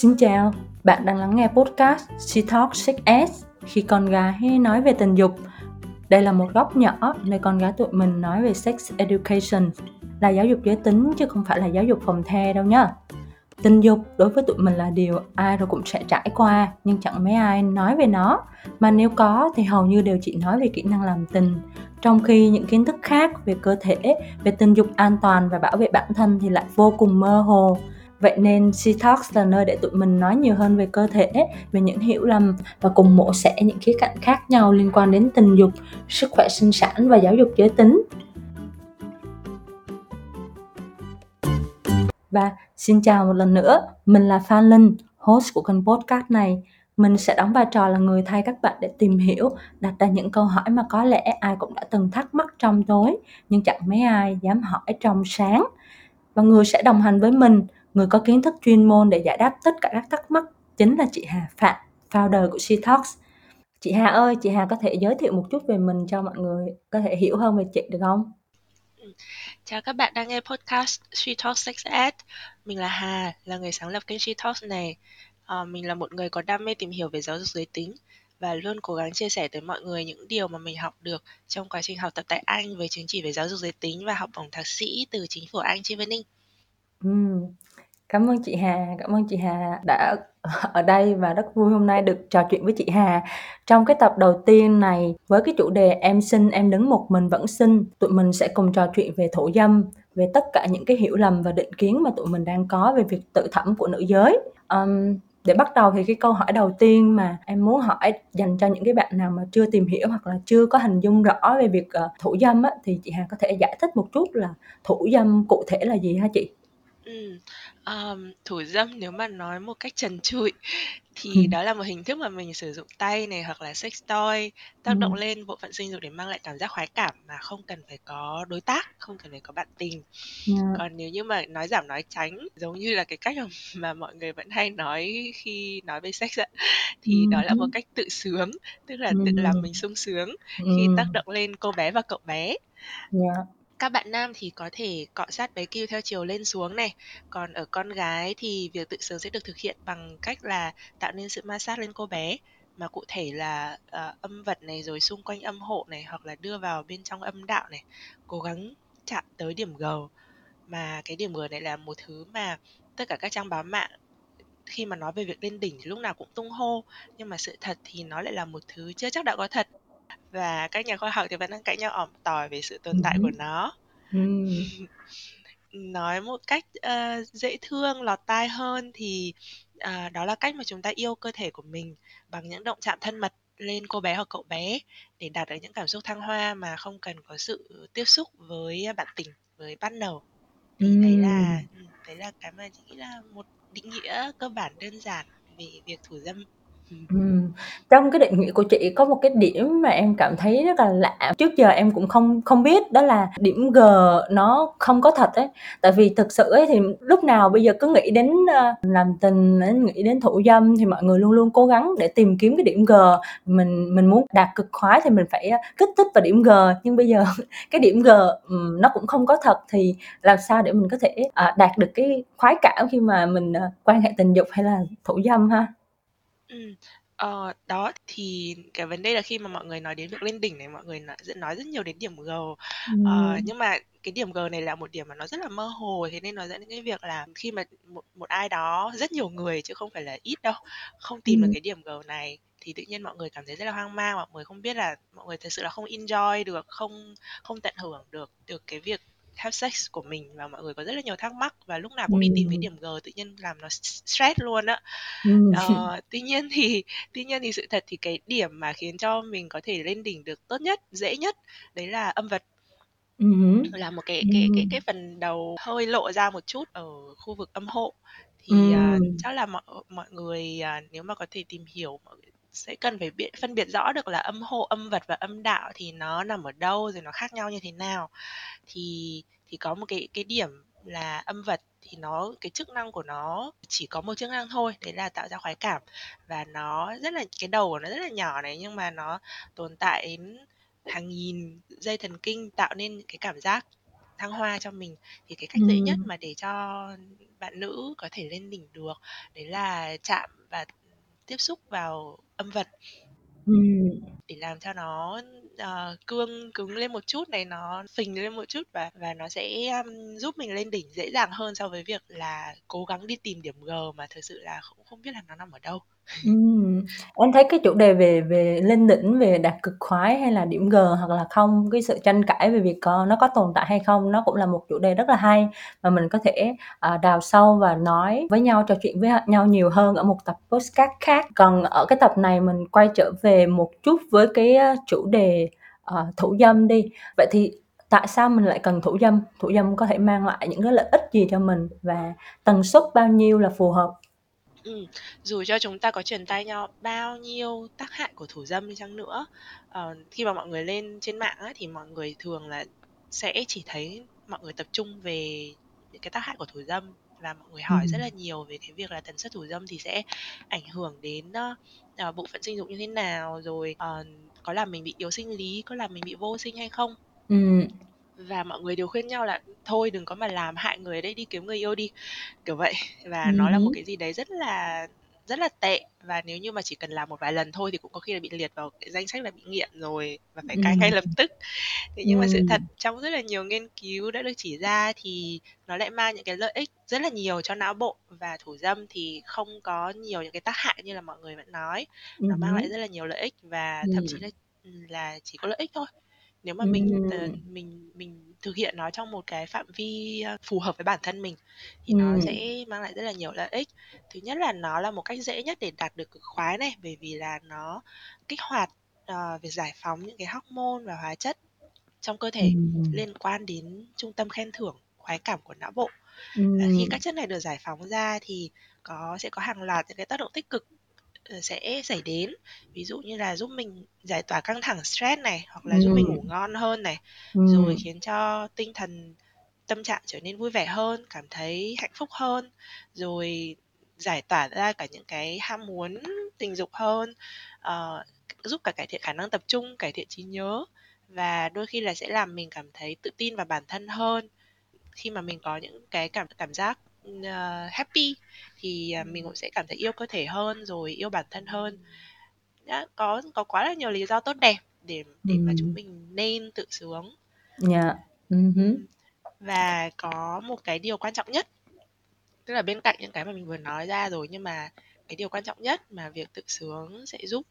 Xin chào, bạn đang lắng nghe podcast She Talk 6S khi con gái nói về tình dục. Đây là một góc nhỏ nơi con gái tụi mình nói về sex education, là giáo dục giới tính chứ không phải là giáo dục phòng the đâu nhá. Tình dục đối với tụi mình là điều ai rồi cũng sẽ trải qua nhưng chẳng mấy ai nói về nó mà nếu có thì hầu như đều chỉ nói về kỹ năng làm tình trong khi những kiến thức khác về cơ thể về tình dục an toàn và bảo vệ bản thân thì lại vô cùng mơ hồ Vậy nên She Talks là nơi để tụi mình nói nhiều hơn về cơ thể, về những hiểu lầm và cùng mổ xẻ những khía cạnh khác nhau liên quan đến tình dục, sức khỏe sinh sản và giáo dục giới tính. Và xin chào một lần nữa, mình là Phan Linh, host của kênh podcast này. Mình sẽ đóng vai trò là người thay các bạn để tìm hiểu, đặt ra những câu hỏi mà có lẽ ai cũng đã từng thắc mắc trong tối, nhưng chẳng mấy ai dám hỏi trong sáng. Và người sẽ đồng hành với mình người có kiến thức chuyên môn để giải đáp tất cả các thắc mắc chính là chị Hà Phạm, founder của She Talks. Chị Hà ơi, chị Hà có thể giới thiệu một chút về mình cho mọi người có thể hiểu hơn về chị được không? Chào các bạn đang nghe podcast She Talks Sex Ed. Mình là Hà, là người sáng lập kênh She Talks này. À, mình là một người có đam mê tìm hiểu về giáo dục giới tính và luôn cố gắng chia sẻ tới mọi người những điều mà mình học được trong quá trình học tập tại Anh với chứng chỉ về giáo dục giới tính và học bổng thạc sĩ từ chính phủ Anh Chevening. Ừm, Cảm ơn chị Hà, cảm ơn chị Hà đã ở đây và rất vui hôm nay được trò chuyện với chị Hà. Trong cái tập đầu tiên này với cái chủ đề em sinh em đứng một mình vẫn sinh, tụi mình sẽ cùng trò chuyện về thổ dâm, về tất cả những cái hiểu lầm và định kiến mà tụi mình đang có về việc tự thẩm của nữ giới. Um, để bắt đầu thì cái câu hỏi đầu tiên mà em muốn hỏi dành cho những cái bạn nào mà chưa tìm hiểu hoặc là chưa có hình dung rõ về việc ờ, uh, thủ dâm á, thì chị Hà có thể giải thích một chút là thủ dâm cụ thể là gì hả chị? Ừ, ờm, thủ dâm nếu mà nói một cách trần trụi thì Ừm. đó là một hình thức mà mình sử dụng tay này hoặc là sex toy tác động lên bộ phận sinh dục để mang lại cảm giác khoái cảm mà không cần phải có đối tác, không cần phải có bạn tình. Yeah. Còn nếu như mà nói giảm nói tránh giống như là cái cách mà, mà mọi người vẫn hay nói khi nói về sex ạ, thì đó là một cách tự sướng, tức là tự làm mình sung sướng khi tác động lên cô bé và cậu bé. Yeah các bạn nam thì có thể cọ sát bé kêu theo chiều lên xuống này. Còn ở con gái thì việc tự sướng sẽ được thực hiện bằng cách là tạo nên sự ma sát lên cô bé. Mà cụ thể là uh, âm vật này rồi xung quanh âm hộ này hoặc là đưa vào bên trong âm đạo này cố gắng chạm tới điểm G. Mà cái điểm G này là một thứ mà tất cả các trang báo mạng khi mà nói về việc lên đỉnh thì lúc nào cũng tung hô. Nhưng mà sự thật thì nó lại là một thứ chưa chắc đã có thật và các nhà khoa học thì vẫn đang cãi nhau ỏm tỏi về sự tồn tại của nó. Nói một cách uh, dễ thương lọt tai hơn thì uh, đó là cách mà chúng ta yêu cơ thể của mình bằng những động chạm thân mật lên cô bé hoặc cậu bé để đạt được những cảm xúc thăng hoa mà không cần có sự tiếp xúc với bạn tình với partner. Thì ừ. đấy là đấy là cái mà chị nghĩ là một định nghĩa cơ bản đơn giản về việc thủ dâm Ừm, trong cái định nghĩa của chị có một cái điểm mà em cảm thấy rất là lạ, trước giờ em cũng không không biết đó là điểm G nó không có thật ấy. Tại vì thực sự ấy thì lúc nào bây giờ cứ nghĩ đến, ơ, làm tình, nghĩ đến thủ dâm thì mọi người luôn luôn cố gắng để tìm kiếm cái điểm G. Mình mình muốn đạt cực khoái thì mình phải, ờ, kích thích vào điểm G, nhưng bây giờ cái điểm G, ừm, nó cũng không có thật thì làm sao để mình có thể, à, đạt được cái khoái cảm khi mà mình, quan hệ tình dục hay là thủ dâm ha? Ừm, ờ, đó, thì cái vấn đề là khi mà mọi người nói đến việc lên đỉnh này, mọi người nói sẽ nói rất nhiều đến điểm G. Ờ, nhưng mà cái điểm G này là một điểm mà nó rất là mơ hồ, thế nên nó dẫn đến cái việc là khi mà một một ai đó, rất nhiều người chứ không phải là ít đâu, không tìm được cái điểm G này thì tự nhiên mọi người cảm thấy rất là hoang mang, mọi người không biết là mọi người thật sự là không enjoy được, không không tận hưởng được được cái việc have sex của mình và mọi người có rất là nhiều thắc mắc và lúc nào cũng đi tìm cái điểm G tự nhiên làm nó stress luôn á. Ờ, tuy nhiên thì tuy nhiên thì sự thật thì cái điểm mà khiến cho mình có thể lên đỉnh được tốt nhất, dễ nhất đấy là âm vật. Ừm Là một cái cái cái cái phần đầu hơi lộ ra một chút ở khu vực âm hộ. Thì à, chắc là mọi mọi người à, nếu mà có thể tìm hiểu mọi sẽ cần phải biết phân biệt rõ được là âm hộ, âm vật và âm đạo thì nó nằm ở đâu rồi nó khác nhau như thế nào. Thì thì có một cái cái điểm là âm vật thì nó cái chức năng của nó chỉ có một chức năng thôi, đấy là tạo ra khoái cảm. Và nó rất là cái đầu của nó rất là nhỏ này nhưng mà nó tồn tại đến hàng nghìn dây thần kinh tạo nên cái cảm giác thăng hoa cho mình. Thì cái cách dễ nhất mà để cho bạn nữ có thể lên đỉnh được đấy là chạm và tiếp xúc vào âm vật để làm cho nó uh, cương cứng lên một chút này nó phình lên một chút và và nó sẽ um, giúp mình lên đỉnh dễ dàng hơn so với việc là cố gắng đi tìm điểm G mà thực sự là cũng không biết là nó nằm ở đâu. Ừm, em thấy cái chủ đề về về lên đỉnh, về đạt cực khoái hay là điểm G hoặc là không, cái sự tranh cãi về việc có nó có tồn tại hay không, nó cũng là một chủ đề rất là hay mà mình có thể, à, đào sâu và nói với nhau, trò chuyện với nhau nhiều hơn ở một tập podcast khác. Còn ở cái tập này mình quay trở về một chút với cái, à, chủ đề, ờ, thủ dâm đi. Vậy thì tại sao mình lại cần thủ dâm? Thủ dâm có thể mang lại những cái lợi ích gì cho mình và tần suất bao nhiêu là phù hợp? Ừm, dù cho chúng ta có truyền tai nhau bao nhiêu tác hại của thủ dâm đi chăng nữa, ờ, khi mà mọi người lên trên mạng á, thì mọi người thường là sẽ chỉ thấy mọi người tập trung về những cái tác hại của thủ dâm và mọi người hỏi rất là nhiều về cái việc là tần suất thủ dâm thì sẽ ảnh hưởng đến, ơ, ờ, bộ phận sinh dục như thế nào, rồi, ờ, có làm mình bị yếu sinh lý, có làm mình bị vô sinh hay không. Ừm. Và mọi người đều khuyên nhau là "Thôi đừng có mà làm hại người đấy, đi kiếm người yêu đi." Kiểu vậy. Và nó là một cái gì đấy rất là rất là tệ và nếu như mà chỉ cần làm một vài lần thôi thì cũng có khi là bị liệt vào cái danh sách là bị nghiện rồi và phải cai ngay lập tức. Thế nhưng mà sự thật trong rất là nhiều nghiên cứu đã được chỉ ra thì nó lại mang những cái lợi ích rất là nhiều cho não bộ và thủ dâm thì không có nhiều những cái tác hại như là mọi người vẫn nói. Nó mang lại rất là nhiều lợi ích và thậm chí là là chỉ có lợi ích thôi. Nếu mà mình t mình mình thực hiện nó trong một cái phạm vi, phù hợp với bản thân mình thì nó sẽ mang lại rất là nhiều lợi ích. Thứ nhất là nó là một cách dễ nhất để đạt được cực khoái này, bởi vì là nó kích hoạt, ờ, việc giải phóng những cái hormone và hóa chất trong cơ thể liên quan đến trung tâm khen thưởng khoái cảm của não bộ. Và khi các chất này được giải phóng ra thì có sẽ có hàng loạt những cái tác động tích cực Ờ, sẽ xảy đến. Ví dụ như là giúp mình giải tỏa căng thẳng stress này hoặc là giúp mình ngủ ngon hơn này rồi khiến cho tinh thần tâm trạng trở nên vui vẻ hơn cảm thấy hạnh phúc hơn rồi giải tỏa ra cả những cái ham muốn tình dục hơn uh, giúp cả cải thiện khả năng tập trung cải thiện trí nhớ và đôi khi là sẽ làm mình cảm thấy tự tin vào bản thân hơn khi mà mình có những cái cảm cảm giác uh, happy thì uh, mình cũng sẽ cảm thấy yêu cơ thể hơn rồi yêu bản thân hơn đã có có quá là nhiều lý do tốt đẹp để để mà chúng mình nên tự sướng yeah. uh-huh. và có một cái điều quan trọng nhất tức là bên cạnh những cái mà mình vừa nói ra rồi nhưng mà cái điều quan trọng nhất mà việc tự sướng sẽ giúp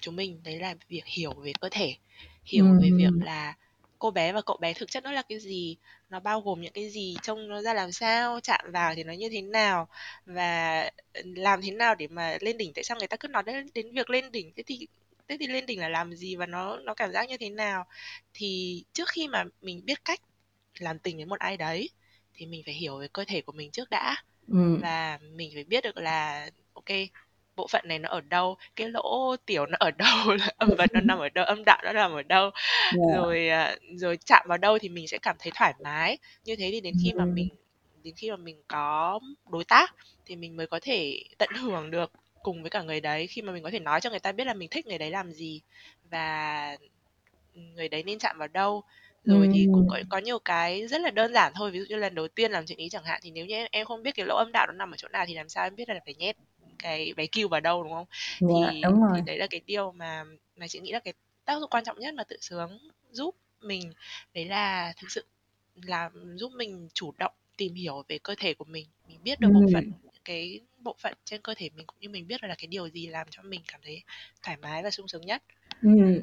chúng mình đấy là việc hiểu về cơ thể hiểu uh-huh. về việc là cô bé và cậu bé thực chất nó là cái gì? Nó bao gồm những cái gì trông nó ra làm sao chạm vào thì nó như thế nào? Và ừ, làm thế nào để mà lên đỉnh? Tại sao người ta cứ nói đến, đến việc lên đỉnh? Thế thì thế thì lên đỉnh là làm gì và nó nó cảm giác như thế nào? Thì trước khi mà mình biết cách làm tình với một ai đấy thì mình phải hiểu về cơ thể của mình trước đã. Ừ. và mình phải biết được là ok bộ phận này nó ở đâu cái lỗ tiểu nó ở đâu âm vật nó nằm ở đâu âm đạo nó nằm ở đâu. Yeah. rồi à, rồi chạm vào đâu thì mình sẽ cảm thấy thoải mái. Như thế thì đến khi mà mình đến khi mà mình có đối tác thì mình mới có thể tận hưởng được cùng với cả người đấy. Khi mà mình có thể nói cho người ta biết là mình thích người đấy làm gì và người đấy nên chạm vào đâu. Rồi thì cũng có, có nhiều cái rất là đơn giản thôi. Ví dụ như lần đầu tiên làm chuyện ý chẳng hạn thì nếu như em không biết cái lỗ âm đạo nó nằm ở chỗ nào thì làm sao em biết là phải nhét cái bé kêu vào đâu đúng không dạ, thì, đúng rồi. thì đấy là cái điều mà mà chị nghĩ là cái tác dụng quan trọng nhất mà tự sướng giúp mình đấy là thực sự là giúp mình chủ động tìm hiểu về cơ thể của mình mình biết được ừ. bộ phận cái bộ phận trên cơ thể mình cũng như mình biết là cái điều gì làm cho mình cảm thấy thoải mái và sung sướng nhất Ừm,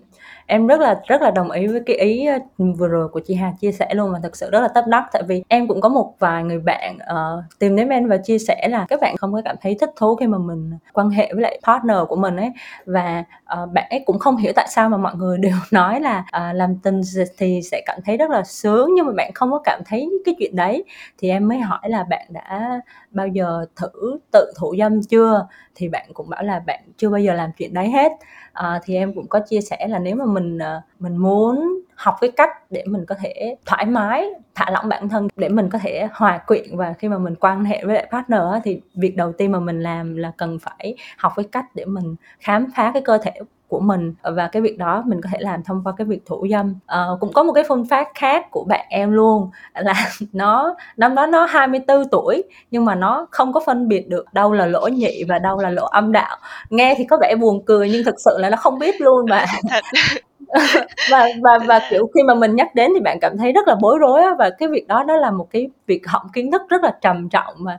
em rất là rất là đồng ý với cái ý, ờ, vừa rồi của chị Hà chia sẻ luôn và thực sự rất là tâm đắc. Tại vì em cũng có một vài người bạn, ờ, tìm đến em và chia sẻ là các bạn không có cảm thấy thích thú khi mà mình quan hệ với lại partner của mình ấy. Và, ờ, bạn ấy cũng không hiểu tại sao mà mọi người đều nói là, à, làm tình thì sẽ cảm thấy rất là sướng, nhưng mà bạn không có cảm thấy cái chuyện đấy. Thì em mới hỏi là "Bạn đã bao giờ thử tự thủ dâm chưa?" Thì bạn cũng bảo là bạn chưa bao giờ làm chuyện đấy hết. à, thì em cũng có chia sẻ là nếu mà mình, à, mình muốn học cái cách để mình có thể thoải mái, thả lỏng bản thân để mình có thể hòa quyện và khi mà mình quan hệ với lại partner thì việc đầu tiên mà mình làm là cần phải học cái cách để mình khám phá cái cơ thể của mình. Và cái việc đó mình có thể làm thông qua cái việc thủ dâm. Uh, cũng có một cái phương pháp khác của bạn em luôn là nó năm đó nó 24 tuổi nhưng mà nó không có phân biệt được đâu là lỗ nhị và đâu là lỗ âm đạo. Nghe thì có vẻ buồn cười nhưng thực sự là nó không biết luôn mà. Và và và kiểu khi mà mình nhắc đến thì bạn cảm thấy rất là bối rối á. Và cái việc đó đó là một cái việc hỏng kiến thức rất là trầm trọng mà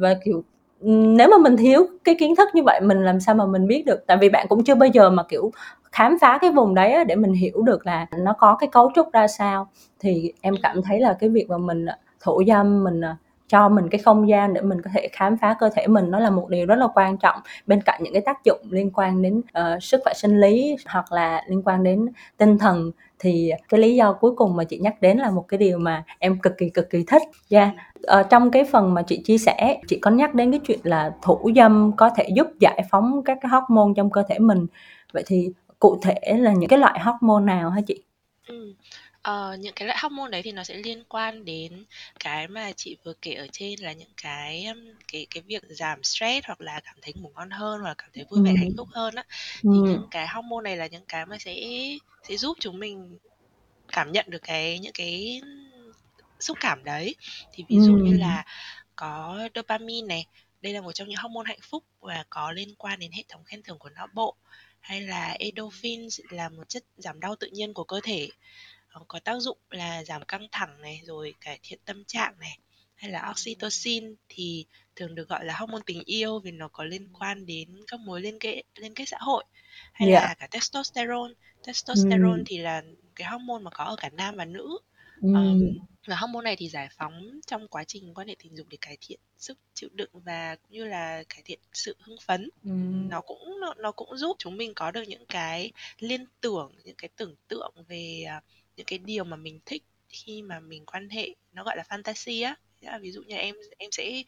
và kiểu nếu mà mình thiếu cái kiến thức như vậy, mình làm sao mà mình biết được? Tại vì bạn cũng chưa bao giờ mà, kiểu, khám phá cái vùng đấy để mình hiểu được là nó có cái cấu trúc ra sao. Thì em cảm thấy là cái việc mà mình thủ dâm, mình à, cho mình cái không gian để mình có thể khám phá cơ thể mình nó là một điều rất là quan trọng bên cạnh những cái tác dụng liên quan đến uh, sức khỏe sinh lý hoặc là liên quan đến tinh thần thì cái lý do cuối cùng mà chị nhắc đến là một cái điều mà em cực kỳ cực kỳ thích nha yeah. ờ, trong cái phần mà chị chia sẻ chị có nhắc đến cái chuyện là thủ dâm có thể giúp giải phóng các cái hormone trong cơ thể mình vậy thì cụ thể là những cái loại hormone nào hả chị ừ. Ờ, những cái loại hormone đấy thì nó sẽ liên quan đến cái mà chị vừa kể ở trên là những cái cái cái việc giảm stress hoặc là cảm thấy ngủ ngon hơn hoặc là cảm thấy vui vẻ hạnh phúc hơn á. Thì những cái hormone này là những cái mà sẽ sẽ giúp chúng mình cảm nhận được cái những cái xúc cảm đấy. Thì ví dụ như là có dopamine này đây là một trong những hormone hạnh phúc và có liên quan đến hệ thống khen thưởng của não bộ. Hay là endorphins là một chất giảm đau tự nhiên của cơ thể có tác dụng là giảm căng thẳng này rồi cải thiện tâm trạng này hay là oxytocin thì thường được gọi là hormone tình yêu vì nó có liên quan đến các mối liên kết liên kết xã hội hay yeah. là cả testosterone testosterone mm. thì là cái hormone mà có ở cả nam và nữ mm. um, và hormone này thì giải phóng trong quá trình quan hệ tình dục để cải thiện sức chịu đựng và cũng như là cải thiện sự hưng phấn mm. nó cũng nó, nó cũng giúp chúng mình có được những cái liên tưởng những cái tưởng tượng về uh, những cái điều mà mình thích khi mà mình quan hệ nó gọi là fantasy á ví dụ như em em sẽ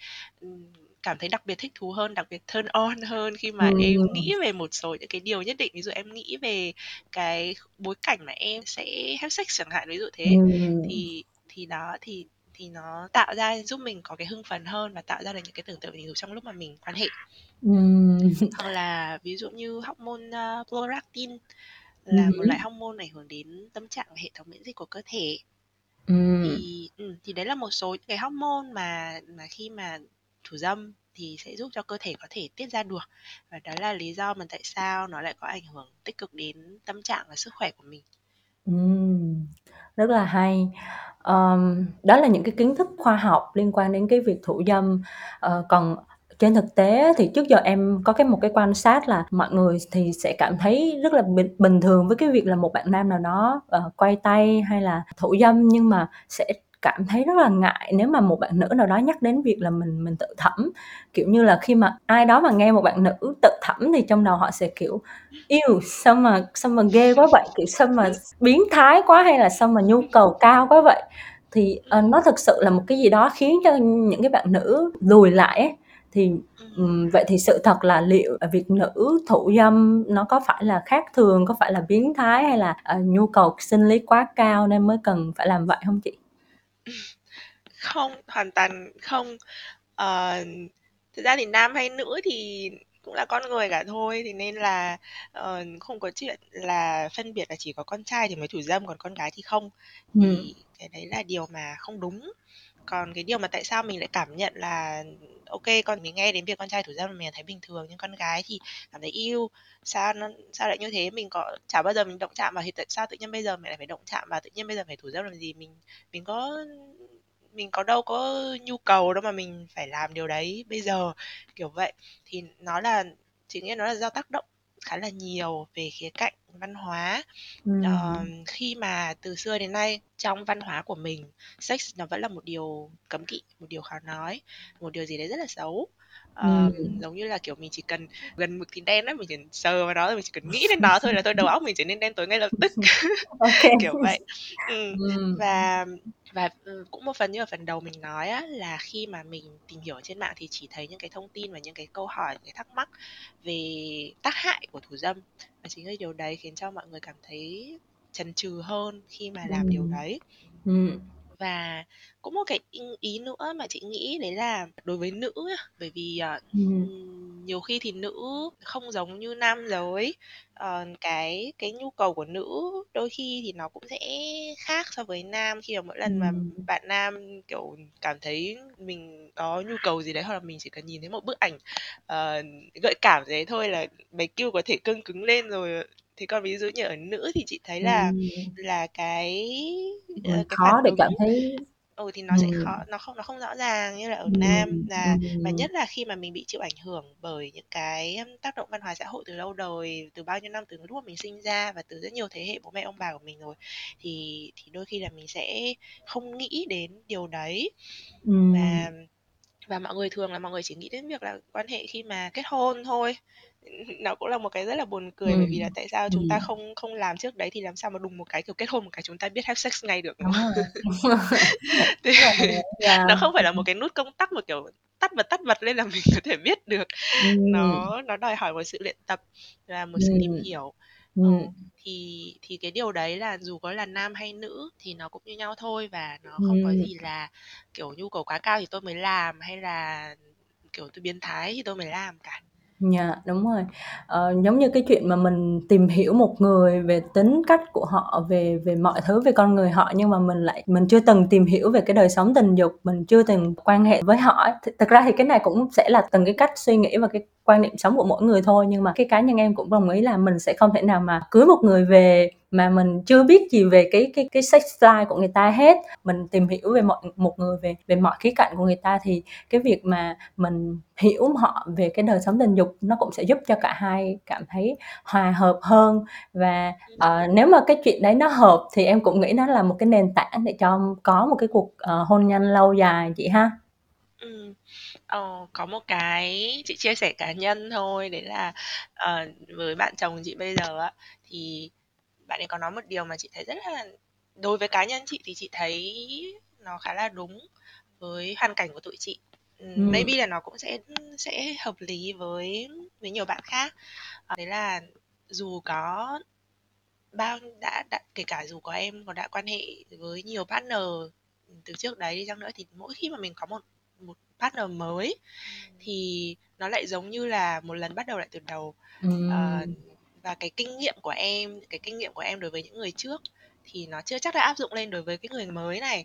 cảm thấy đặc biệt thích thú hơn đặc biệt turn on hơn khi mà ừ. em nghĩ về một số những cái điều nhất định ví dụ em nghĩ về cái bối cảnh mà em sẽ have sex chẳng hạn ví dụ thế ừ. thì thì đó thì thì nó tạo ra giúp mình có cái hưng phấn hơn và tạo ra được những cái tưởng tượng tình dục trong lúc mà mình quan hệ ừ. hoặc là ví dụ như hormone uh, prolactin là một loại hormone ảnh hưởng đến tâm trạng và hệ thống miễn dịch của cơ thể Ừm. thì ừ, thì đấy là một số cái hormone mà mà khi mà thủ dâm thì sẽ giúp cho cơ thể có thể tiết ra được và đó là lý do mà tại sao nó lại có ảnh hưởng tích cực đến tâm trạng và sức khỏe của mình Ừm, rất là hay. Ờm, đó là những cái kiến thức khoa học liên quan đến cái việc thủ dâm. Ờ, còn trên thực tế thì trước giờ em có cái một cái quan sát là mọi người thì sẽ cảm thấy rất là bình bình thường với cái việc là một bạn nam nào đó, uh, quay tay hay là thủ dâm nhưng mà sẽ cảm thấy rất là ngại nếu mà một bạn nữ nào đó nhắc đến việc là mình mình tự thẩm. Kiểu như là, khi mà ai đó mà nghe một bạn nữ tự thẩm thì trong đầu họ sẽ, kiểu, yêu sao mà sao mà ghê quá vậy?" Kiểu, "Sao mà biến thái quá?" hay là "Sao mà nhu cầu cao quá vậy?" Thì, uh, nó thực sự là một cái gì đó khiến cho những cái bạn nữ lùi lại ấy thì um, vậy thì sự thật là liệu việc nữ thủ dâm nó có phải là khác thường có phải là biến thái hay là uh, nhu cầu sinh lý quá cao nên mới cần phải làm vậy không chị? Không hoàn toàn không. Uh, thực ra thì nam hay nữ thì cũng là con người cả thôi thì nên là uh, không có chuyện là phân biệt là chỉ có con trai thì mới thủ dâm còn con gái thì không. Thì ừ. cái đấy là điều mà không đúng còn cái điều mà tại sao mình lại cảm nhận là, ok, con mình nghe đến việc con trai thủ dâm mình thấy bình thường, nhưng con gái thì cảm thấy yêu, sao nó, sao lại như thế? Mình có, chả bao giờ mình động chạm vào thì tại sao tự nhiên bây giờ mình lại phải động chạm và tự nhiên bây giờ phải thủ dâm làm gì? Mình mình có mình có đâu có nhu cầu đâu mà mình phải làm điều đấy bây giờ, kiểu vậy. Thì nó là, chính nghĩa nó là do tác động khá là nhiều về khía cạnh văn hóa ừ. uh, khi mà từ xưa đến nay trong văn hóa của mình sex nó vẫn là một điều cấm kỵ một điều khó nói một điều gì đấy rất là xấu Uh, ừ. giống như là kiểu mình chỉ cần gần mực thì đen đó mình chỉ sờ vào đó rồi mình chỉ cần nghĩ đến nó thôi là thôi đầu óc mình trở nên đen tối ngay lập tức kiểu vậy ừ. Ừ. và và ừ, cũng một phần như ở phần đầu mình nói á, là khi mà mình tìm hiểu trên mạng thì chỉ thấy những cái thông tin và những cái câu hỏi những cái thắc mắc về tác hại của thủ dâm và chính cái điều đấy khiến cho mọi người cảm thấy chần chừ hơn khi mà làm ừ. điều đấy ừ. Và cũng một cái ý nữa mà chị nghĩ đấy là đối với nữ bởi vì uh, ừ. nhiều khi thì nữ không giống như nam giới ờ, cái cái nhu cầu của nữ đôi khi thì nó cũng sẽ khác so với nam khi mà mỗi lần mà Ừm. bạn nam kiểu cảm thấy mình có nhu cầu gì đấy hoặc là mình chỉ cần nhìn thấy một bức ảnh ờ, gợi cảm đấy thôi là máy kêu có thể cưng cứng lên rồi thế còn ví dụ như ở nữ thì chị thấy là Ừm. là cái ờ, cái khó để cảm thấy ừ thì nó sẽ ừm. khó nó không nó không rõ ràng như là ở nam Ừm, là và ừm. nhất là khi mà mình bị chịu ảnh hưởng bởi những cái tác động văn hóa xã hội từ lâu đời từ bao nhiêu năm từ lúc mà mình sinh ra và từ rất nhiều thế hệ bố mẹ ông bà của mình rồi thì thì đôi khi là mình sẽ không nghĩ đến điều đấy Ừm. và và mọi người thường là mọi người chỉ nghĩ đến việc là quan hệ khi mà kết hôn thôi nó cũng là một cái rất là buồn cười bởi vì là tại sao chúng ta không không làm trước đấy thì làm sao mà đùng một cái kiểu kết hôn một cái chúng ta biết have sex ngay được đúng không? Đúng yeah. nó không phải là một cái nút công tắc mà kiểu tắt bật tắt bật lên là mình có thể biết được Ừm. nó nó đòi hỏi một sự luyện tập và một sự tìm hiểu Ừm. thì thì cái điều đấy là dù có là nam hay nữ thì nó cũng như nhau thôi và nó không có gì là kiểu nhu cầu quá cao thì tôi mới làm hay là kiểu tôi biến thái thì tôi mới làm cả Yeah, đúng rồi. Ờ, giống như cái chuyện mà mình tìm hiểu một người về tính cách của họ, về về mọi thứ về con người họ nhưng mà mình lại mình chưa từng tìm hiểu về cái đời sống tình dục, mình chưa từng quan hệ với họ. Th thực ra thì cái này cũng sẽ là từng cái cách suy nghĩ và cái quan niệm sống của mỗi người thôi, nhưng mà cái cá nhân em cũng đồng ý là mình sẽ không thể nào mà cưới một người về mà mình chưa biết gì về cái cái cái sex style của người ta hết. Mình tìm hiểu về mọi một người về về mọi khía cạnh của người ta thì cái việc mà mình hiểu họ về cái đời sống tình dục nó cũng sẽ giúp cho cả hai cảm thấy hòa hợp hơn và, uh, nếu mà cái chuyện đấy nó hợp thì em cũng nghĩ nó là một cái nền tảng để cho có một cái cuộc, uh, hôn nhân lâu dài chị ha. ừ. ờ, có một cái chị chia sẻ cá nhân thôi, đấy là, uh, với bạn chồng chị bây giờ á, thì bạn ấy có nói một điều mà chị thấy rất là đối với cá nhân chị thì chị thấy nó khá là đúng với hoàn cảnh của tụi chị. Ừm. maybe là nó cũng sẽ sẽ hợp lý với với nhiều bạn khác. Ờ, đấy là dù có bao đã đã kể cả dù có em có đã quan hệ với nhiều partner, từ trước đấy đi chăng nữa thì mỗi khi mà mình có một một partner mới thì nó lại giống như là một lần bắt đầu lại từ đầu. Ờ, Ừm. Và cái kinh nghiệm của em cái kinh nghiệm của em đối với những người trước thì nó chưa chắc đã áp dụng lên đối với cái người mới này.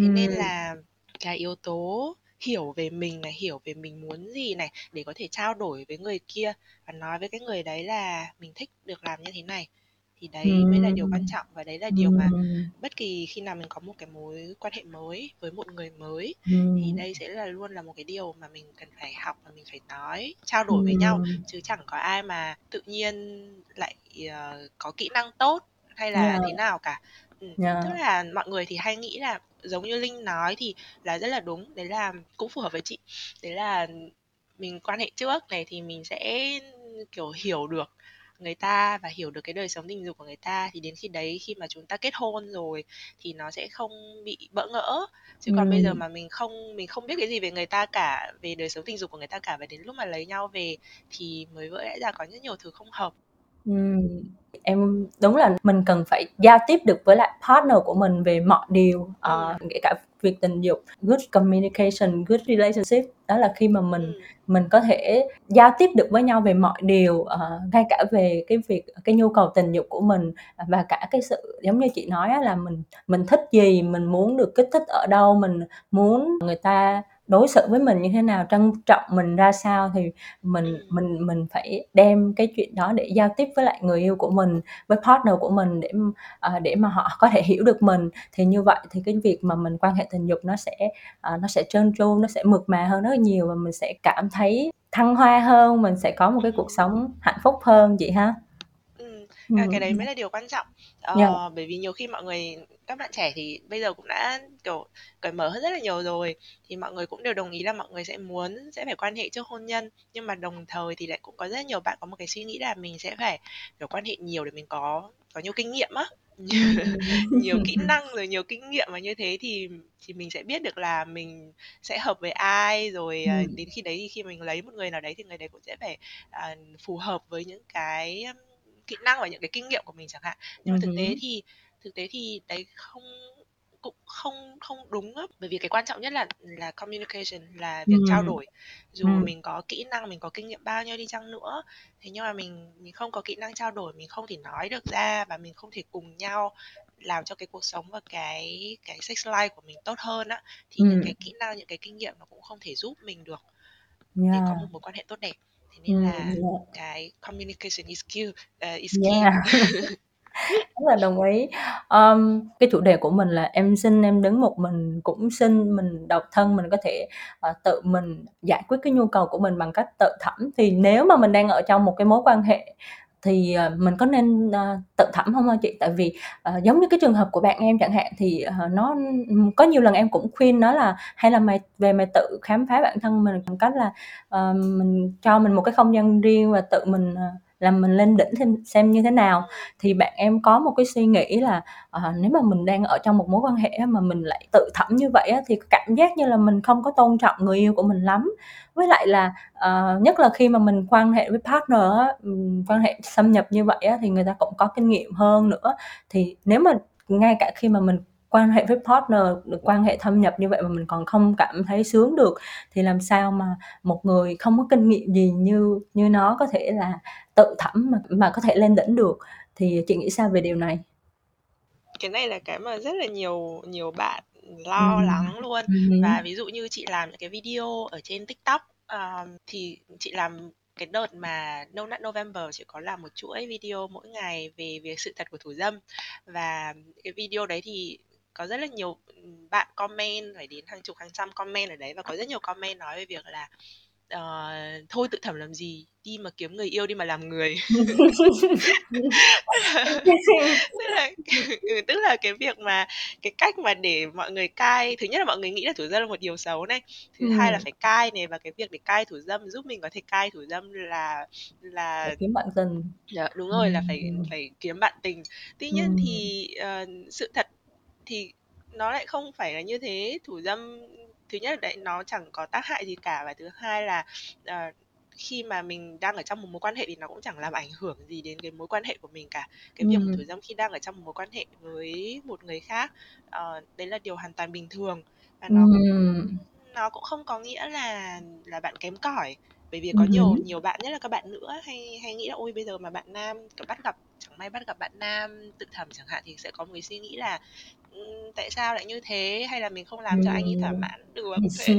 Thế nên Ừm. là cái yếu tố hiểu về mình này, hiểu về mình muốn gì này, để có thể trao đổi với người kia và nói với cái người đấy là mình thích được làm như thế này, thì đấy mới là điều quan Ừm. trọng và đấy là điều mà Ừm. bất kỳ khi nào mình có một cái mối quan hệ mới với một người mới thì Ừm. đây sẽ là luôn là một cái điều mà mình cần phải học và mình phải nói, trao đổi với nhau, Ừm. chứ chẳng có ai mà tự nhiên lại, ờ, có kỹ năng tốt hay là thế Yeah. nào cả. Ừm, tức Yeah. là mọi người thì hay nghĩ là giống như Linh nói thì là rất là đúng, đấy là cũng phù hợp với chị. Đấy là mình quan hệ trước này thì mình sẽ, kiểu, hiểu được người ta và hiểu được cái đời sống tình dục của người ta, thì đến khi đấy khi mà chúng ta kết hôn rồi thì nó sẽ không bị bỡ ngỡ. Chứ còn bây giờ mà mình không mình không biết cái gì về người ta cả, về đời sống tình dục của người ta cả và đến lúc mà lấy nhau về thì mới vỡ lẽ ra có rất nhiều thứ không hợp. Ừm, em đúng là mình cần phải giao tiếp được với lại partner của mình về mọi điều, ờ, Ừm. kể cả việc tình dục. Good communication, good relationship đó là khi mà mình Ừm. mình có thể giao tiếp được với nhau về mọi điều, ờ, ngay cả về cái việc cái nhu cầu tình dục của mình và cả cái sự giống như chị nói á là mình mình thích gì, mình muốn được kích thích ở đâu, mình muốn người ta đối xử với mình như thế nào, trân trọng mình ra sao thì mình mình mình phải đem cái chuyện đó để giao tiếp với lại người yêu của mình, với partner của mình để, ờ, để mà họ có thể hiểu được mình. Thì như vậy thì cái việc mà mình quan hệ tình dục nó sẽ, ờ, nó sẽ trơn tru, nó sẽ mượt mà hơn rất là nhiều và mình sẽ cảm thấy thăng hoa hơn, mình sẽ có một cái cuộc sống hạnh phúc hơn vậy ha. À, Ừm, cái đấy mới là điều quan trọng. Yeah. Ờ, bởi vì nhiều khi mọi người các bạn trẻ thì bây giờ cũng đã, kiểu, cởi mở hơn rất là nhiều rồi, thì mọi người cũng đều đồng ý là mọi người sẽ muốn sẽ phải quan hệ trước hôn nhân. Nhưng mà đồng thời thì lại cũng có rất nhiều bạn có một cái suy nghĩ là mình sẽ phải, kiểu, quan hệ nhiều để mình có có nhiều kinh nghiệm á, nhiều kỹ năng rồi nhiều kinh nghiệm và như thế thì thì mình sẽ biết được là mình sẽ hợp với ai, rồi, Ừm. đến khi đấy thì khi mình lấy một người nào đấy thì người đấy cũng sẽ phải, à, phù hợp với những cái, kỹ năng và những cái kinh nghiệm của mình chẳng hạn. Nhưng mà thực tế thì thực tế thì đấy không cũng không không đúng á bởi vì cái quan trọng nhất là là communication là việc ừ. trao đổi dù ừ. mình có kỹ năng mình có kinh nghiệm bao nhiêu đi chăng nữa thế nhưng mà mình mình không có kỹ năng trao đổi mình không thể nói được ra và mình không thể cùng nhau làm cho cái cuộc sống và cái cái sex life của mình tốt hơn á thì ừ. những cái kỹ năng những cái kinh nghiệm nó cũng không thể giúp mình được yeah. để có một mối quan hệ tốt đẹp thế nên là yeah. cái communication is key uh, is key yeah. rất là đồng ý um, cái chủ đề của mình là em xin em đứng một mình cũng xin mình độc thân mình có thể uh, tự mình giải quyết cái nhu cầu của mình bằng cách tự thẩm thì nếu mà mình đang ở trong một cái mối quan hệ thì ờ, mình có nên ờ, tự thẩm không hả chị? Tại vì ờ, giống như cái trường hợp của bạn em chẳng hạn thì nó có nhiều lần em cũng khuyên nó là hay là mày, về mày tự khám phá bản thân mình bằng cách là mình cho mình một cái không gian riêng và tự mình làm mình lên đỉnh xem xem như thế nào. Thì bạn em có một cái suy nghĩ là à, nếu mà mình đang ở trong một mối quan hệ mà mình lại tự thẩm như vậy á, thì cảm giác như là mình không có tôn trọng người yêu của mình lắm. Với lại là à, nhất là khi mà mình quan hệ với partner á, quan hệ xâm nhập như vậy á, thì người ta cũng có kinh nghiệm hơn nữa. Thì nếu mà ngay cả khi mà mình quan hệ với partner được quan hệ thâm nhập như vậy mà mình còn không cảm thấy sướng được thì làm sao mà một người không có kinh nghiệm gì như như nó có thể là tự thẩm mà mà có thể lên đỉnh được thì chị nghĩ sao về điều này cái này là cái mà rất là nhiều nhiều bạn lo ừ. lắng luôn ừ. và ví dụ như chị làm những cái video ở trên tiktok um, thì chị làm cái đợt mà No Nut November chỉ có làm một chuỗi video mỗi ngày về việc sự thật của thủ dâm và cái video đấy thì có rất là nhiều bạn comment phải đến hàng chục hàng trăm comment ở đấy và có rất nhiều comment nói về việc là uh, thôi tự thẩm làm gì đi mà kiếm người yêu đi mà làm người tức là ừ, tức là cái việc mà cái cách mà để mọi người cai thứ nhất là mọi người nghĩ là thủ dâm là một điều xấu này thứ ừ. hai là phải cai này và cái việc để cai thủ dâm giúp mình có thể cai thủ dâm là là phải kiếm bạn tình dạ, đúng rồi ừ. là phải phải kiếm bạn tình tuy nhiên ừ. thì uh, sự thật thì nó lại không phải là như thế thủ dâm thứ nhất là đấy nó chẳng có tác hại gì cả và thứ hai là uh, khi mà mình đang ở trong một mối quan hệ thì nó cũng chẳng làm ảnh hưởng gì đến cái mối quan hệ của mình cả cái việc ừ. thủ dâm khi đang ở trong một mối quan hệ với một người khác uh, đấy là điều hoàn toàn bình thường và nó ừ. nó cũng không có nghĩa là là bạn kém cỏi bởi vì có nhiều nhiều bạn nhất là các bạn nữa hay hay nghĩ là ôi bây giờ mà bạn nam bắt gặp chẳng may bắt gặp bạn nam tự thẩm chẳng hạn thì sẽ có một cái suy nghĩ là tại sao lại như thế? Hay là mình không làm cho anh ấy thỏa mãn được? Thế,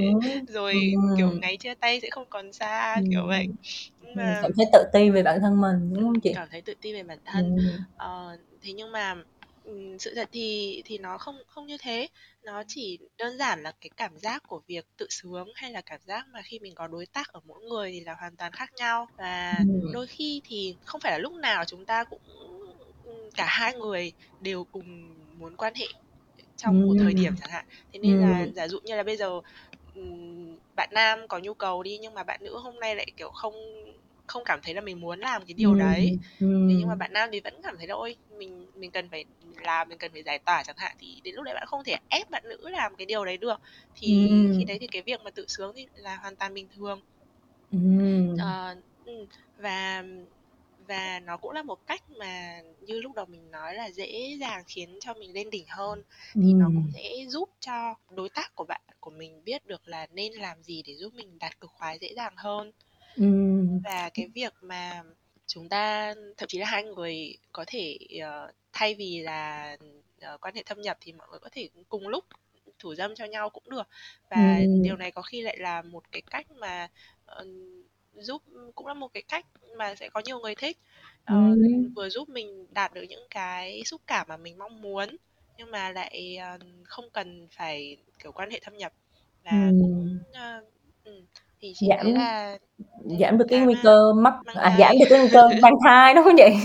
rồi kiểu ngày chia tay sẽ không còn xa kiểu vậy. Mà cảm thấy tự ti về bản thân mình đúng không chị? Cảm thấy tự ti về bản thân. Ừ. ờ, thế nhưng mà sự thật thì thì nó không không như thế. Nó chỉ đơn giản là cái cảm giác của việc tự sướng hay là cảm giác mà khi mình có đối tác ở mỗi người thì là hoàn toàn khác nhau. Và ừ. đôi khi thì không phải là lúc nào chúng ta cũng cả hai người đều cùng muốn quan hệ trong một thời điểm chẳng hạn. Thế nên là giả dụ như là bây giờ bạn nam có nhu cầu đi nhưng mà bạn nữ hôm nay lại kiểu không không cảm thấy là mình muốn làm cái điều ừ. đấy ừ. thế nhưng mà bạn nam thì vẫn cảm thấy là ôi mình mình cần phải làm mình cần phải giải tỏa chẳng hạn thì đến lúc đấy bạn không thể ép bạn nữ làm cái điều đấy được thì ừ. khi đấy thì cái việc mà tự sướng thì là hoàn toàn bình thường ừ. Uh, và và nó cũng là một cách mà như lúc đầu mình nói là dễ dàng khiến cho mình lên đỉnh hơn thì nó cũng sẽ giúp cho đối tác của bạn của mình biết được là nên làm gì để giúp mình đạt cực khoái dễ dàng hơn và cái việc mà chúng ta thậm chí là hai người có thể uh, thay vì là uh, quan hệ thâm nhập thì mọi người có thể cùng lúc thủ dâm cho nhau cũng được và ừ. điều này có khi lại là một cái cách mà uh, giúp cũng là một cái cách mà sẽ có nhiều người thích uh, ừ. vừa giúp mình đạt được những cái xúc cảm mà mình mong muốn nhưng mà lại uh, không cần phải kiểu quan hệ thâm nhập và ừ. cũng uh, ừ, thì giảm thấy là giảm được cái nguy cơ mắc à, giảm được cái nguy cơ mang thai đúng không vậy?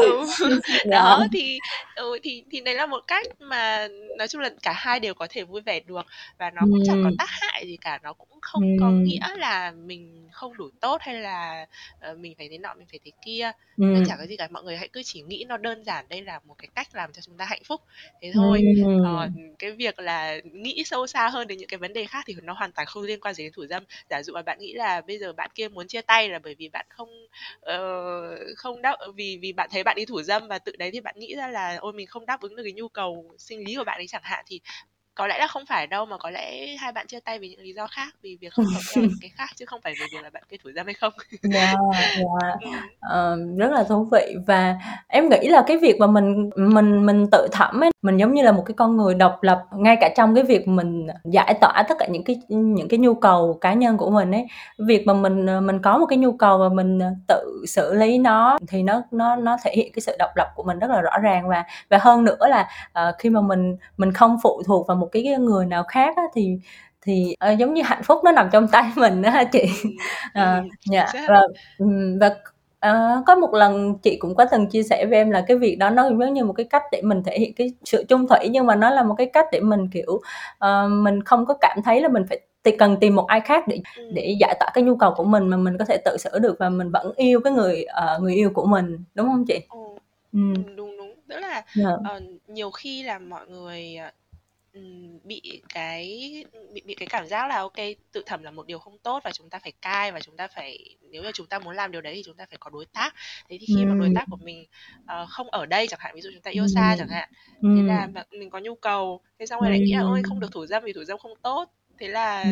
Ừ. đó thì ừ, thì thì đấy là một cách mà nói chung là cả hai đều có thể vui vẻ được và nó cũng chẳng có tác hại gì cả nó cũng không có nghĩa là mình không đủ tốt hay là uh, mình phải thế nọ mình phải thế kia. Nó chẳng có gì cả mọi người hãy cứ chỉ nghĩ nó đơn giản đây là một cái cách làm cho chúng ta hạnh phúc thế thôi. Còn cái việc là nghĩ sâu xa hơn đến những cái vấn đề khác thì nó hoàn toàn không liên quan gì đến thủ dâm. Giả dụ mà bạn nghĩ là bây giờ bạn kia muốn chia tay là bởi vì bạn không uh, không đáp vì vì bạn thấy bạn đi thủ dâm và tự đấy thì bạn nghĩ ra là ôi mình không đáp ứng được cái nhu cầu sinh lý của bạn ấy chẳng hạn. Thì có lẽ là không phải đâu mà có lẽ hai bạn chia tay vì những lý do khác vì việc không hợp nhau cái khác chứ không phải vì việc là bạn kia thủ dâm hay không. Dạ dạ. Ờ, rất là thú vị. Và em nghĩ là cái việc mà mình mình mình tự thẩm ấy mình giống như là một cái con người độc lập ngay cả trong cái việc mình giải tỏa tất cả những cái những cái nhu cầu cá nhân của mình ấy việc mà mình mình có một cái nhu cầu và mình tự xử lý nó thì nó nó nó thể hiện cái sự độc lập của mình rất là rõ ràng. Và và hơn nữa là uh, khi mà mình mình không phụ thuộc vào một cái người nào khác á, thì thì uh, giống như hạnh phúc nó nằm trong tay mình đó chị uh, dạ và và uh, có một lần chị cũng có từng chia sẻ với em là cái việc đó nó giống như một cái cách để mình thể hiện cái sự chung thủy nhưng mà nó là một cái cách để mình kiểu uh, mình không có cảm thấy là mình phải thì cần tìm một ai khác để để giải tỏa cái nhu cầu của mình mà mình có thể tự xử được và mình vẫn yêu cái người uh, người yêu của mình đúng không chị? Ừ. đúng đúng tức là yeah. Dạ. uh, nhiều khi là mọi người bị cái bị bị cái cảm giác là ok tự thẩm là một điều không tốt và chúng ta phải cai và chúng ta phải nếu như chúng ta muốn làm điều đấy thì chúng ta phải có đối tác. Thế thì khi mà đối tác của mình uh, không ở đây chẳng hạn ví dụ chúng ta yêu xa chẳng hạn thế là mình có nhu cầu thế xong rồi lại nghĩ là ôi không được thủ dâm vì thủ dâm không tốt. Thế là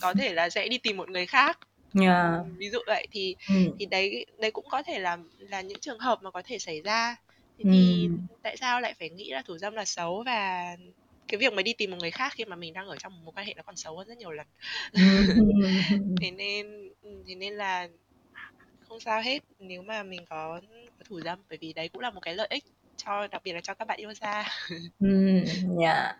có thể là sẽ đi tìm một người khác. Yeah. ví dụ vậy thì ừ. thì đấy đấy cũng có thể là là những trường hợp mà có thể xảy ra. Thế thì tại sao lại phải nghĩ là thủ dâm là xấu và cái việc mà đi tìm một người khác khi mà mình đang ở trong một mối quan hệ nó còn xấu hơn rất nhiều lần. Thế nên thế nên là không sao hết. Nếu mà mình có, có thủ dâm bởi vì đấy cũng là một cái lợi ích cho đặc biệt là cho các bạn yêu xa dạ.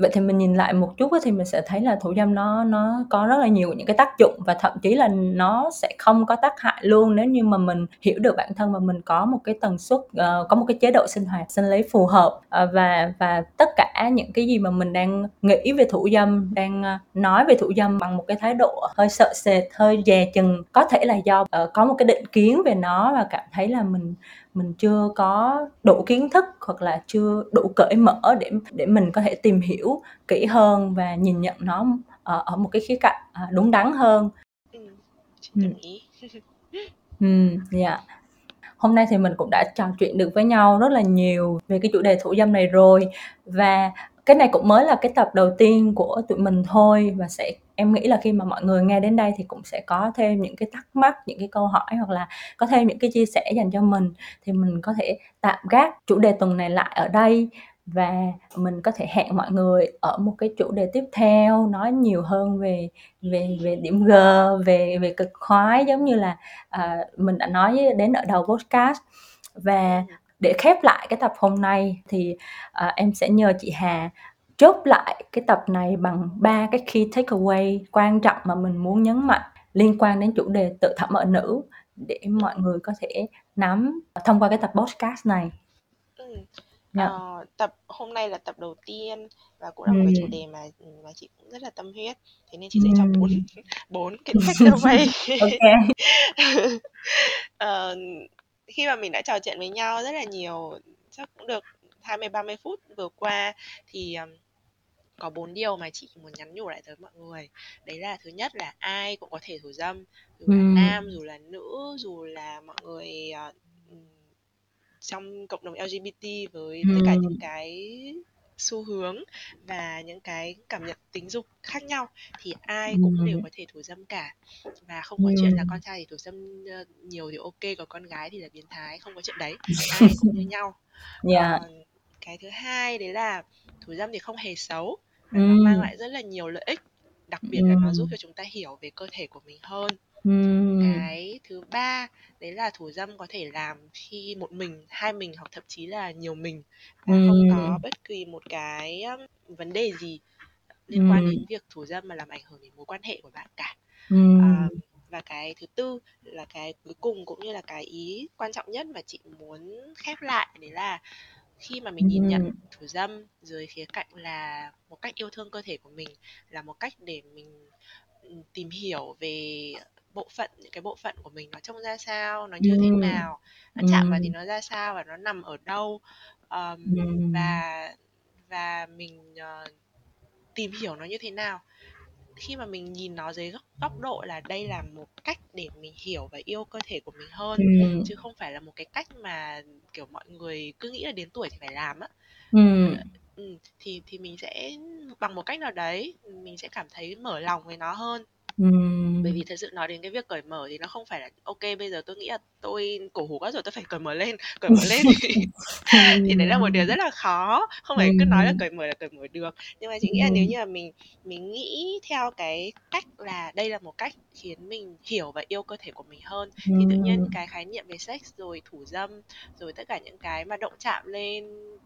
Vậy thì mình nhìn lại một chút thì mình sẽ thấy là thủ dâm nó nó có rất là nhiều những cái tác dụng và thậm chí là nó sẽ không có tác hại luôn nếu như mà mình hiểu được bản thân và mình có một cái tần suất, uh, có một cái chế độ sinh hoạt sinh lý phù hợp. uh, và và tất cả những cái gì mà mình đang nghĩ về thủ dâm, đang, uh, nói về thủ dâm bằng một cái thái độ hơi sợ sệt, hơi dè chừng, có thể là do, uh, có một cái định kiến về nó và cảm thấy là mình mình chưa có đủ kiến thức hoặc là chưa đủ cởi mở để để mình có thể tìm hiểu kỹ hơn và nhìn nhận nó ở, ở một cái khía cạnh à, đúng đắn hơn. Ừ, ừ. Ừ, dạ. Hôm nay thì mình cũng đã trò chuyện được với nhau rất là nhiều về cái chủ đề thủ dâm này rồi và cái này cũng mới là cái tập đầu tiên của tụi mình thôi và sẽ em nghĩ là khi mà mọi người nghe đến đây thì cũng sẽ có thêm những cái thắc mắc những cái câu hỏi hoặc là có thêm những cái chia sẻ dành cho mình. Thì mình có thể tạm gác chủ đề tuần này lại ở đây và mình có thể hẹn mọi người ở một cái chủ đề tiếp theo nói nhiều hơn về về về điểm G về về cực khoái giống như là uh, mình đã nói đến ở đầu podcast. Và để khép lại cái tập hôm nay thì uh, em sẽ nhờ chị Hà chốt lại cái tập này bằng ba cái key takeaway quan trọng mà mình muốn nhấn mạnh liên quan đến chủ đề tự thẩm ở nữ để mọi người có thể nắm thông qua cái tập podcast này. Ừ. Yeah. Dạ. Ờ, tập hôm nay là tập đầu tiên và cũng là một cái chủ đề mà mà chị cũng rất là tâm huyết thế nên chị sẽ cho bốn bốn cái takeaway. ok. uh, khi mà mình đã trò chuyện với nhau rất là nhiều chắc cũng được 20 30 phút vừa qua thì um, có bốn điều mà chị muốn nhắn nhủ lại tới mọi người. Đấy là thứ nhất là ai cũng có thể thủ dâm dù là nam dù là nữ dù là mọi người uh, trong cộng đồng LGBT với tất cả những cái xu hướng và những cái cảm nhận tính dục khác nhau thì ai cũng đều có thể thủ dâm cả. Và không có chuyện là con trai thì thủ dâm nhiều thì ok còn con gái thì là biến thái không có chuyện đấy. Ai cũng như nhau. Yeah. còn cái thứ hai đấy là thủ dâm thì không hề xấu và nó mang lại rất là nhiều lợi ích đặc biệt là nó giúp cho chúng ta hiểu về cơ thể của mình hơn. Cái thứ ba đấy là thủ dâm có thể làm khi một mình hai mình hoặc thậm chí là nhiều mình và không có bất kỳ một cái vấn đề gì liên quan đến việc thủ dâm mà làm ảnh hưởng đến mối quan hệ của bạn cả. À, và cái thứ tư là cái cuối cùng cũng như là cái ý quan trọng nhất mà chị muốn khép lại đấy là khi mà mình nhìn nhận thủ dâm dưới khía cạnh là một cách yêu thương cơ thể của mình là một cách để mình tìm hiểu về bộ phận những cái bộ phận của mình nó trông ra sao nó như thế nào nó chạm vào thì nó ra sao và nó nằm ở đâu. Um, và và mình uh, tìm hiểu nó như thế nào khi mà mình nhìn nó dưới góc, góc độ là đây là một cách để mình hiểu và yêu cơ thể của mình hơn ừ. chứ không phải là một cái cách mà kiểu mọi người cứ nghĩ là đến tuổi thì phải làm á ừ. ừ, thì thì mình sẽ bằng một cách nào đấy mình sẽ cảm thấy mở lòng với nó hơn Ừm. Bởi vì thật sự nói đến cái việc cởi mở thì nó không phải là ok bây giờ tôi nghĩ là tôi cổ hủ quá rồi tôi phải cởi mở lên cởi mở lên thì đấy là một điều rất là khó không phải cứ nói là cởi mở là cởi mở được. Nhưng mà chị nghĩ là nếu như là mình mình nghĩ theo cái cách là đây là một cách khiến mình hiểu và yêu cơ thể của mình hơn. Thì tự nhiên cái khái niệm về sex rồi thủ dâm rồi tất cả những cái mà động chạm lên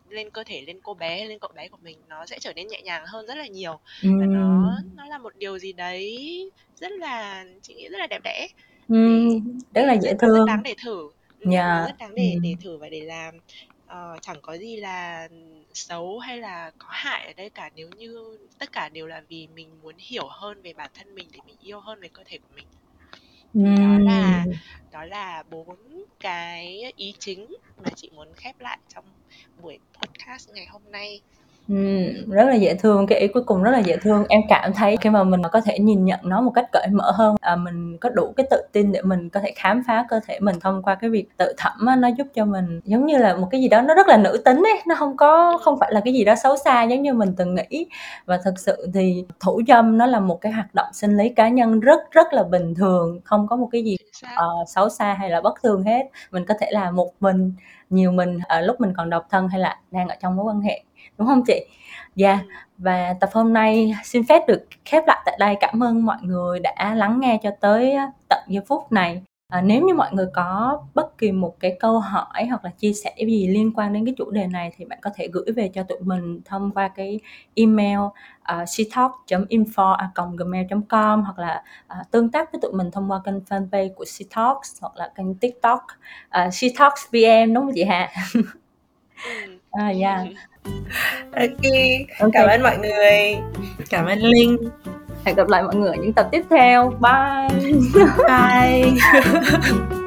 lên cơ thể lên cô bé lên cậu bé của mình nó sẽ trở nên nhẹ nhàng hơn rất là nhiều. Và nó nó là một điều gì đấy rất là chị nghĩ rất là đẹp đẽ. Ừm, rất là dễ thương rất đáng để thử. Dạ. yeah. rất đáng để để thử và để làm uh, chẳng có gì là xấu hay là có hại ở đây cả. Nếu như tất cả đều là vì mình muốn hiểu hơn về bản thân mình để mình yêu hơn về cơ thể của mình. Thì đó là đó là bốn cái ý chính mà chị muốn khép lại trong buổi podcast ngày hôm nay Ừm, rất là dễ thương, cái ý cuối cùng rất là dễ thương. Em cảm thấy khi mà mình có thể nhìn nhận nó một cách cởi mở hơn, à, mình có đủ cái tự tin để mình có thể khám phá cơ thể mình thông qua cái việc tự thẩm á, nó giúp cho mình giống như là một cái gì đó nó rất là nữ tính ấy, nó không có không phải là cái gì đó xấu xa giống như mình từng nghĩ. Và thực sự thì thủ dâm nó là một cái hoạt động sinh lý cá nhân rất rất là bình thường, không có một cái gì ờ, xấu xa hay là bất thường hết. Mình có thể làm một mình, nhiều mình ở lúc mình còn độc thân hay là đang ở trong mối quan hệ đúng không chị? Dạ, Ừ. và tập hôm nay xin phép được khép lại tại đây. Cảm ơn mọi người đã lắng nghe cho tới tận giây phút này. À, nếu như mọi người có bất kỳ một cái câu hỏi hoặc là chia sẻ gì liên quan đến cái chủ đề này thì bạn có thể gửi về cho tụi mình thông qua cái email uh, shetalk.info@gmail.com hoặc là uh, tương tác với tụi mình thông qua kênh fanpage của Shetalks hoặc là kênh TikTok uh, Shetalks VN đúng không chị Hà? Ừ. à, yeah. Ok, cảm ơn mọi người. Cảm ơn linh. Hẹn gặp lại mọi người ở những tập tiếp theo. Bye. Bye